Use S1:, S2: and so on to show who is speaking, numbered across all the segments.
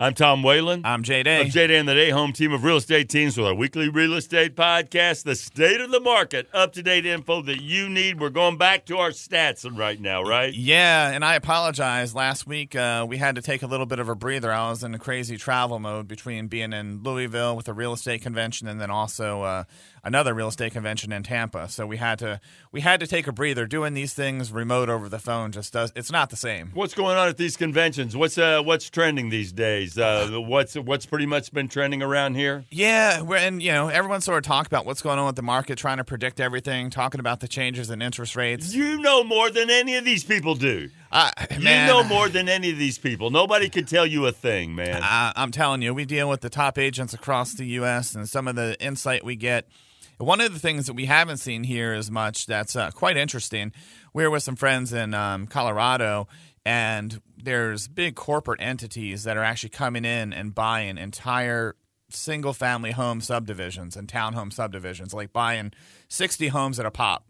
S1: I'm Tom Whalen.
S2: I'm Jay Day.
S1: Of Jay Day and the Day Home Team of Real Estate Teams with our weekly real estate podcast, The State of the Market. Up to date info that you need. We're going back to our stats right now, right?
S2: Yeah, and I apologize. Last week uh, we had to take a little bit of a breather. I was in a crazy travel mode between being in Louisville with a real estate convention and then also uh, another real estate convention in Tampa. So we had to we had to take a breather. Doing these things remote over the phone just does it's not the same.
S1: What's going on at these conventions? What's uh, what's trending these days? Uh, what's what's pretty much been trending around here?
S2: Yeah, we're and you know everyone sort of talk about what's going on with the market, trying to predict everything, talking about the changes in interest rates.
S1: You know more than any of these people do.
S2: Uh, man,
S1: you know more than any of these people. Nobody could tell you a thing, man.
S2: I, I'm telling you, we deal with the top agents across the U.S. and some of the insight we get one of the things that we haven't seen here as much that's uh, quite interesting. We were with some friends in um, Colorado, and there's big corporate entities that are actually coming in and buying entire single family home subdivisions and townhome subdivisions, like buying 60 homes at a pop.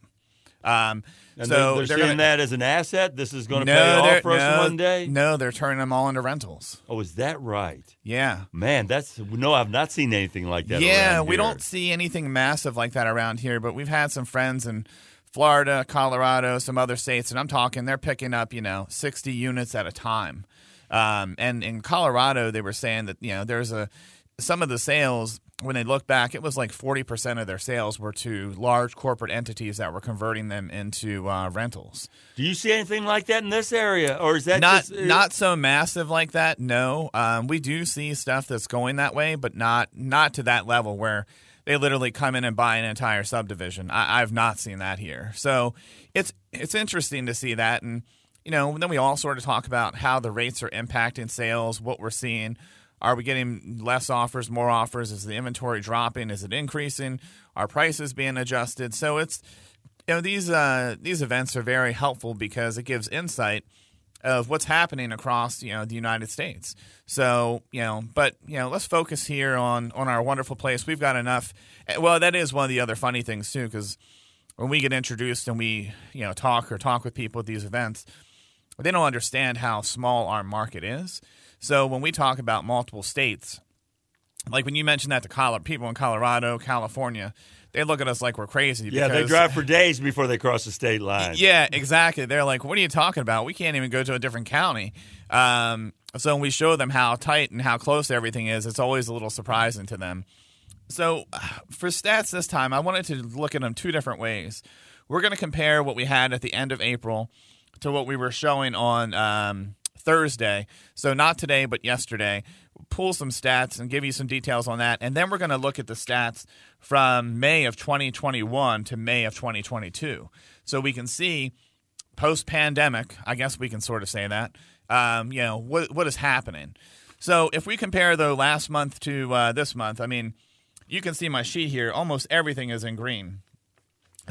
S1: Um, and so they're, they're, they're seeing that as an asset. This is going to
S2: no,
S1: pay off for
S2: no,
S1: us one day.
S2: No, they're turning them all into rentals.
S1: Oh, is that right?
S2: Yeah,
S1: man, that's no. I've not seen anything like that.
S2: Yeah, we don't see anything massive like that around here. But we've had some friends in Florida, Colorado, some other states, and I'm talking they're picking up you know 60 units at a time. Um, and in Colorado, they were saying that you know there's a some of the sales when they look back, it was like 40% of their sales were to large corporate entities that were converting them into uh, rentals.
S1: Do you see anything like that in this area, or is that
S2: not
S1: just, uh,
S2: not so massive like that? No, um, we do see stuff that's going that way, but not not to that level where they literally come in and buy an entire subdivision. I, I've not seen that here, so it's it's interesting to see that, and you know, then we all sort of talk about how the rates are impacting sales, what we're seeing are we getting less offers, more offers? Is the inventory dropping? Is it increasing? Are prices being adjusted? So it's you know these uh, these events are very helpful because it gives insight of what's happening across you know the United States. So you know, but you know, let's focus here on on our wonderful place. We've got enough. Well, that is one of the other funny things too, because when we get introduced and we you know talk or talk with people at these events, they don't understand how small our market is. So when we talk about multiple states, like when you mentioned that to Colorado, people in Colorado, California, they look at us like we're crazy.
S1: Yeah,
S2: because,
S1: they drive for days before they cross the state line.
S2: Yeah, exactly. They're like, "What are you talking about? We can't even go to a different county." Um, so when we show them how tight and how close everything is, it's always a little surprising to them. So for stats this time, I wanted to look at them two different ways. We're going to compare what we had at the end of April to what we were showing on um, Thursday. So not today, but yesterday. Pull some stats and give you some details on that. And then we're going to look at the stats from May of 2021 to May of 2022. So we can see post pandemic, I guess we can sort of say that, um, you know, what, what is happening. So if we compare, though, last month to uh, this month, I mean, you can see my sheet here. Almost everything is in green.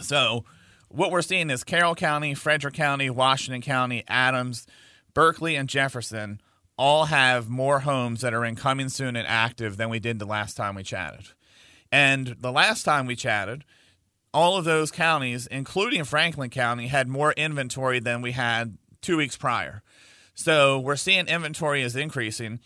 S2: So what we're seeing is Carroll County, Frederick County, Washington County, Adams, Berkeley and Jefferson all have more homes that are in coming soon and active than we did the last time we chatted. And the last time we chatted, all of those counties, including Franklin County, had more inventory than we had two weeks prior. So we're seeing inventory is increasing.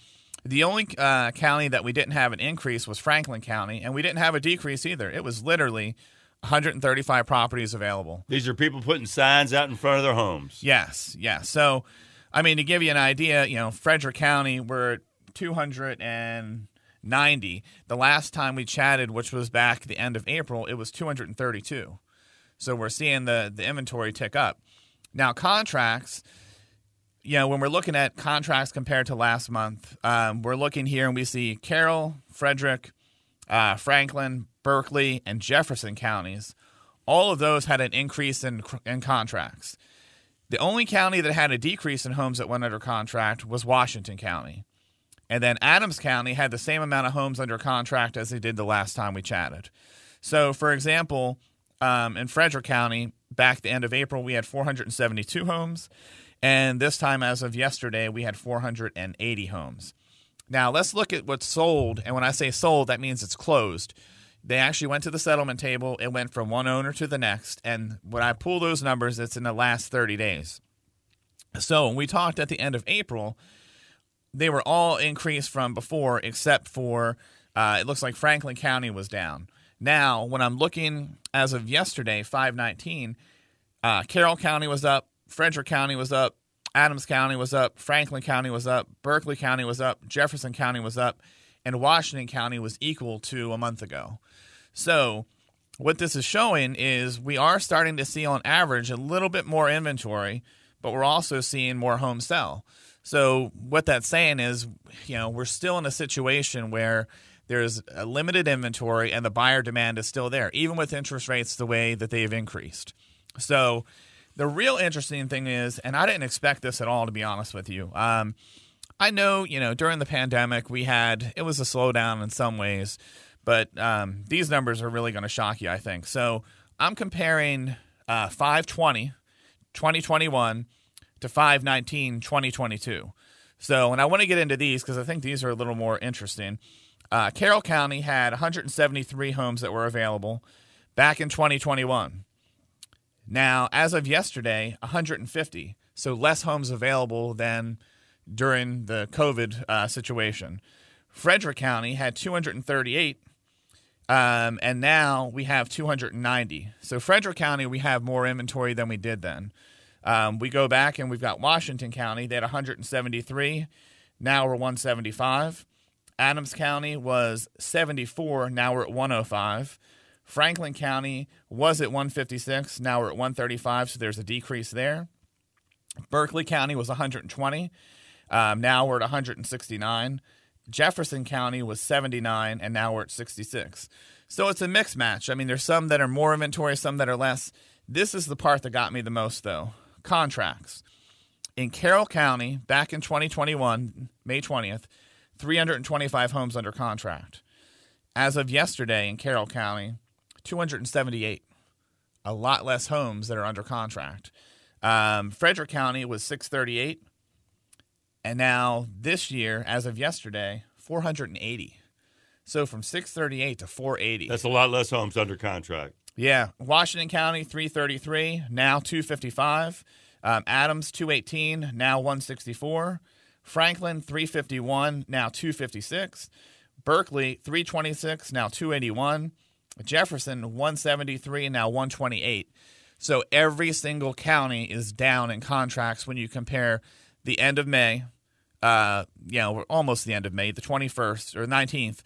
S2: The only uh, county that we didn't have an increase was Franklin County, and we didn't have a decrease either. It was literally 135 properties available.
S1: These are people putting signs out in front of their homes.
S2: Yes, yes. So I mean, to give you an idea, you know, Frederick County, we're at 290. The last time we chatted, which was back the end of April, it was 232. So we're seeing the, the inventory tick up. Now, contracts, you know, when we're looking at contracts compared to last month, um, we're looking here and we see Carroll, Frederick, uh, Franklin, Berkeley, and Jefferson counties. All of those had an increase in, in contracts. The only county that had a decrease in homes that went under contract was Washington County. And then Adams County had the same amount of homes under contract as they did the last time we chatted. So, for example, um, in Frederick County, back the end of April, we had 472 homes. And this time, as of yesterday, we had 480 homes. Now, let's look at what's sold. And when I say sold, that means it's closed. They actually went to the settlement table. It went from one owner to the next. And when I pull those numbers, it's in the last 30 days. So when we talked at the end of April, they were all increased from before, except for uh, it looks like Franklin County was down. Now, when I'm looking as of yesterday, 519, uh, Carroll County was up, Frederick County was up, Adams County was up, Franklin County was up, Berkeley County was up, Jefferson County was up, and Washington County was equal to a month ago. So, what this is showing is we are starting to see on average a little bit more inventory, but we're also seeing more homes sell. So, what that's saying is, you know, we're still in a situation where there's a limited inventory and the buyer demand is still there, even with interest rates the way that they've increased. So, the real interesting thing is, and I didn't expect this at all, to be honest with you. Um, I know, you know, during the pandemic, we had, it was a slowdown in some ways, but um, these numbers are really going to shock you, I think. So, I'm comparing uh, 520, 2021 to 519 2022. So, and I want to get into these because I think these are a little more interesting. Uh, Carroll County had 173 homes that were available back in 2021. Now, as of yesterday, 150. So less homes available than during the COVID uh, situation. Frederick County had 238, um, and now we have 290. So Frederick County, we have more inventory than we did then. Um, we go back and we've got Washington County. They had 173. Now we're 175. Adams County was 74. Now we're at 105. Franklin County was at 156. Now we're at 135. So there's a decrease there. Berkeley County was 120. Um, now we're at 169. Jefferson County was 79, and now we're at 66. So it's a mixed match. I mean, there's some that are more inventory, some that are less. This is the part that got me the most, though contracts. In Carroll County, back in 2021, May 20th, 325 homes under contract. As of yesterday in Carroll County, 278. A lot less homes that are under contract. Um, Frederick County was 638. And now this year, as of yesterday, 480. So from 638 to 480.
S1: That's a lot less homes under contract.
S2: Yeah, Washington County 333, now 255. Um, Adams 218, now 164. Franklin 351, now 256. Berkeley 326, now 281. Jefferson 173, now 128. So every single county is down in contracts when you compare the end of May, uh, you know, almost the end of May, the 21st or 19th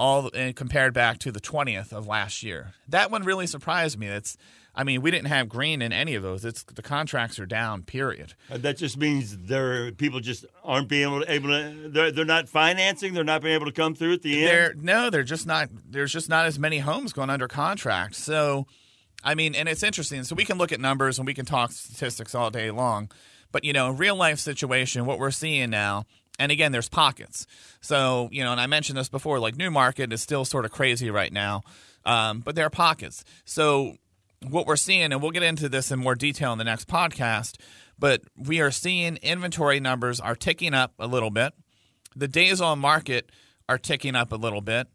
S2: all and compared back to the 20th of last year. That one really surprised me. It's I mean, we didn't have green in any of those. It's the contracts are down. Period.
S1: Uh, that just means there people just aren't being able to, able to they're, they're not financing. They're not being able to come through at the end.
S2: They're, no, they're just not. There's just not as many homes going under contract. So, I mean, and it's interesting. So we can look at numbers and we can talk statistics all day long, but you know, real life situation, what we're seeing now and again, there's pockets. So, you know, and I mentioned this before, like New Market is still sort of crazy right now, um, but there are pockets. So, what we're seeing, and we'll get into this in more detail in the next podcast, but we are seeing inventory numbers are ticking up a little bit. The days on market are ticking up a little bit,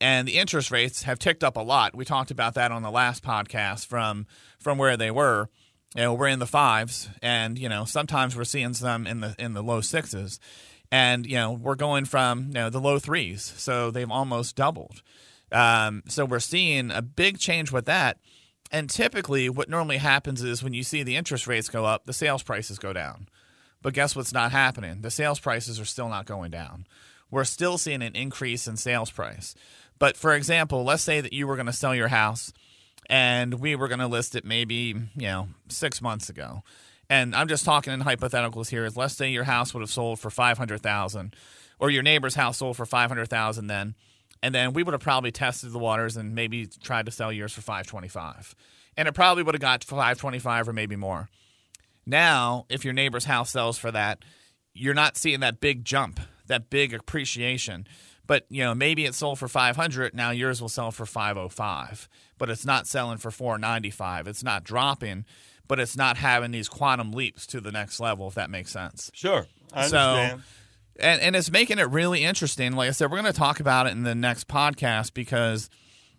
S2: and the interest rates have ticked up a lot. We talked about that on the last podcast from from where they were. You know, we're in the fives, and you know sometimes we're seeing some in the in the low sixes and you know we're going from you know the low threes, so they've almost doubled. Um, so we're seeing a big change with that. And typically, what normally happens is when you see the interest rates go up, the sales prices go down. But guess what's not happening? The sales prices are still not going down. We're still seeing an increase in sales price. But for example, let's say that you were going to sell your house and we were going to list it maybe, you know, six months ago and I'm just talking in hypotheticals here. Is let's say your house would have sold for five hundred thousand, or your neighbor's house sold for five hundred thousand then, and then we would have probably tested the waters and maybe tried to sell yours for five twenty five, and it probably would have got five twenty five or maybe more. Now, if your neighbor's house sells for that, you're not seeing that big jump, that big appreciation. But you know, maybe it sold for 500. Now yours will sell for 505, but it's not selling for 495. It's not dropping but it's not having these quantum leaps to the next level, if that makes sense.
S1: Sure. I understand.
S2: And, and it's making it really interesting. Like I said, we're going to talk about it in the next podcast because,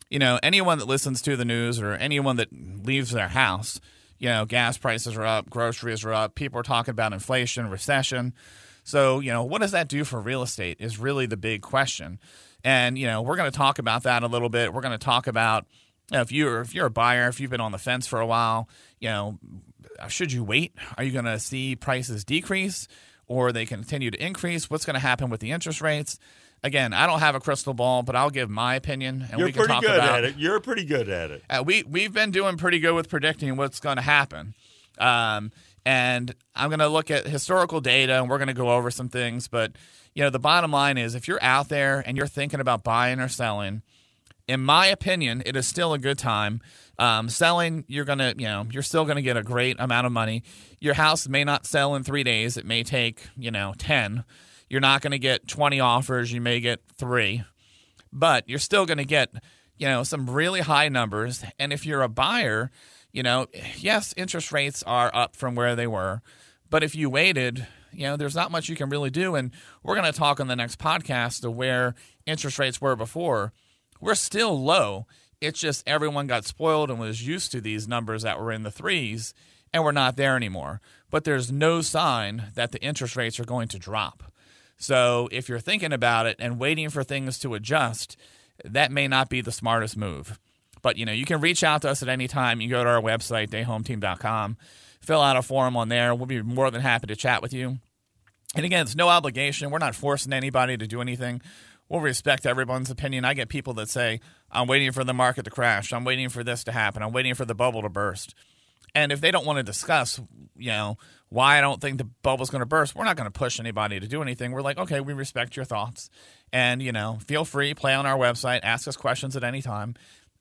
S2: you know, anyone that listens to the news or anyone that leaves their house, you know, gas prices are up, groceries are up, people are talking about inflation, recession. So, you know, what does that do for real estate is really the big question. And, you know, we're going to talk about that a little bit. We're going to talk about you know, if you're if you're a buyer, if you've been on the fence for a while, you know, should you wait? Are you going to see prices decrease or they continue to increase? What's going to happen with the interest rates? Again, I don't have a crystal ball, but I'll give my opinion, and
S1: You're
S2: we can
S1: pretty
S2: talk
S1: good
S2: about
S1: at it. You're pretty good at it.
S2: uh, we we've been doing pretty good with predicting what's going to happen. Um, and I'm going to look at historical data and we're going to go over some things. But, you know, the bottom line is if you're out there and you're thinking about buying or selling, in my opinion, it is still a good time. Um, selling, you're going to, you know, you're still going to get a great amount of money. Your house may not sell in three days, it may take, you know, 10. You're not going to get 20 offers, you may get three, but you're still going to get, you know, some really high numbers. And if you're a buyer, you know, yes, interest rates are up from where they were, but if you waited, you know, there's not much you can really do. And we're going to talk on the next podcast to where interest rates were before. We're still low. It's just everyone got spoiled and was used to these numbers that were in the threes, and we're not there anymore. But there's no sign that the interest rates are going to drop. So if you're thinking about it and waiting for things to adjust, that may not be the smartest move. But you know, you can reach out to us at any time. You go to our website, dayhometeam.com, fill out a form on there. We'll be more than happy to chat with you. And again, it's no obligation. We're not forcing anybody to do anything. We'll respect everyone's opinion. I get people that say, I'm waiting for the market to crash. I'm waiting for this to happen. I'm waiting for the bubble to burst. And if they don't want to discuss, you know, why I don't think the bubble's going to burst, we're not going to push anybody to do anything. We're like, okay, we respect your thoughts. And, you know, feel free, play on our website, ask us questions at any time.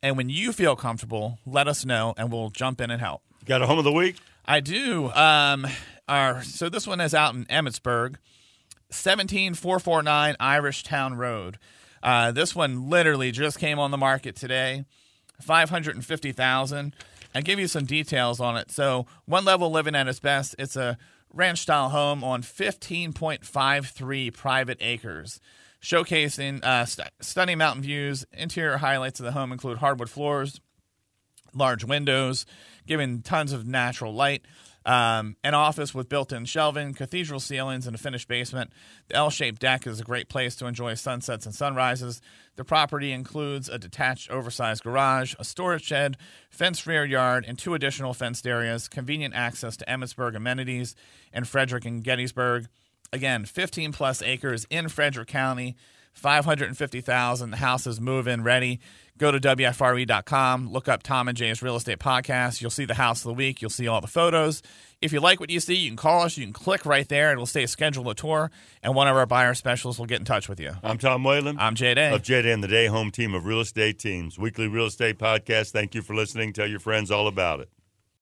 S2: And when you feel comfortable, let us know and we'll jump in and help.
S1: Got a home of the week?
S2: I do. Um, our, so this one is out in Emmitsburg, 17449 Irish Town Road. Uh, this one literally just came on the market today, 550000 I'll give you some details on it. So, one level living at its best, it's a ranch style home on 15.53 private acres, showcasing uh, st- stunning mountain views. Interior highlights of the home include hardwood floors, large windows, giving tons of natural light. Um, an office with built in shelving, cathedral ceilings, and a finished basement. The L shaped deck is a great place to enjoy sunsets and sunrises. The property includes a detached, oversized garage, a storage shed, fenced rear yard, and two additional fenced areas, convenient access to Emmitsburg amenities and Frederick and Gettysburg. Again, 15 plus acres in Frederick County. 550,000. The house is move in ready. Go to WFRE.com, look up Tom and Jay's Real Estate Podcast. You'll see the house of the week. You'll see all the photos. If you like what you see, you can call us. You can click right there. and we'll say schedule a tour, and one of our buyer specialists will get in touch with you.
S1: I'm Tom Whalen.
S2: I'm Jay Day.
S1: Of Jay Day and the Day Home Team of Real Estate Teams. Weekly Real Estate Podcast. Thank you for listening. Tell your friends all about it.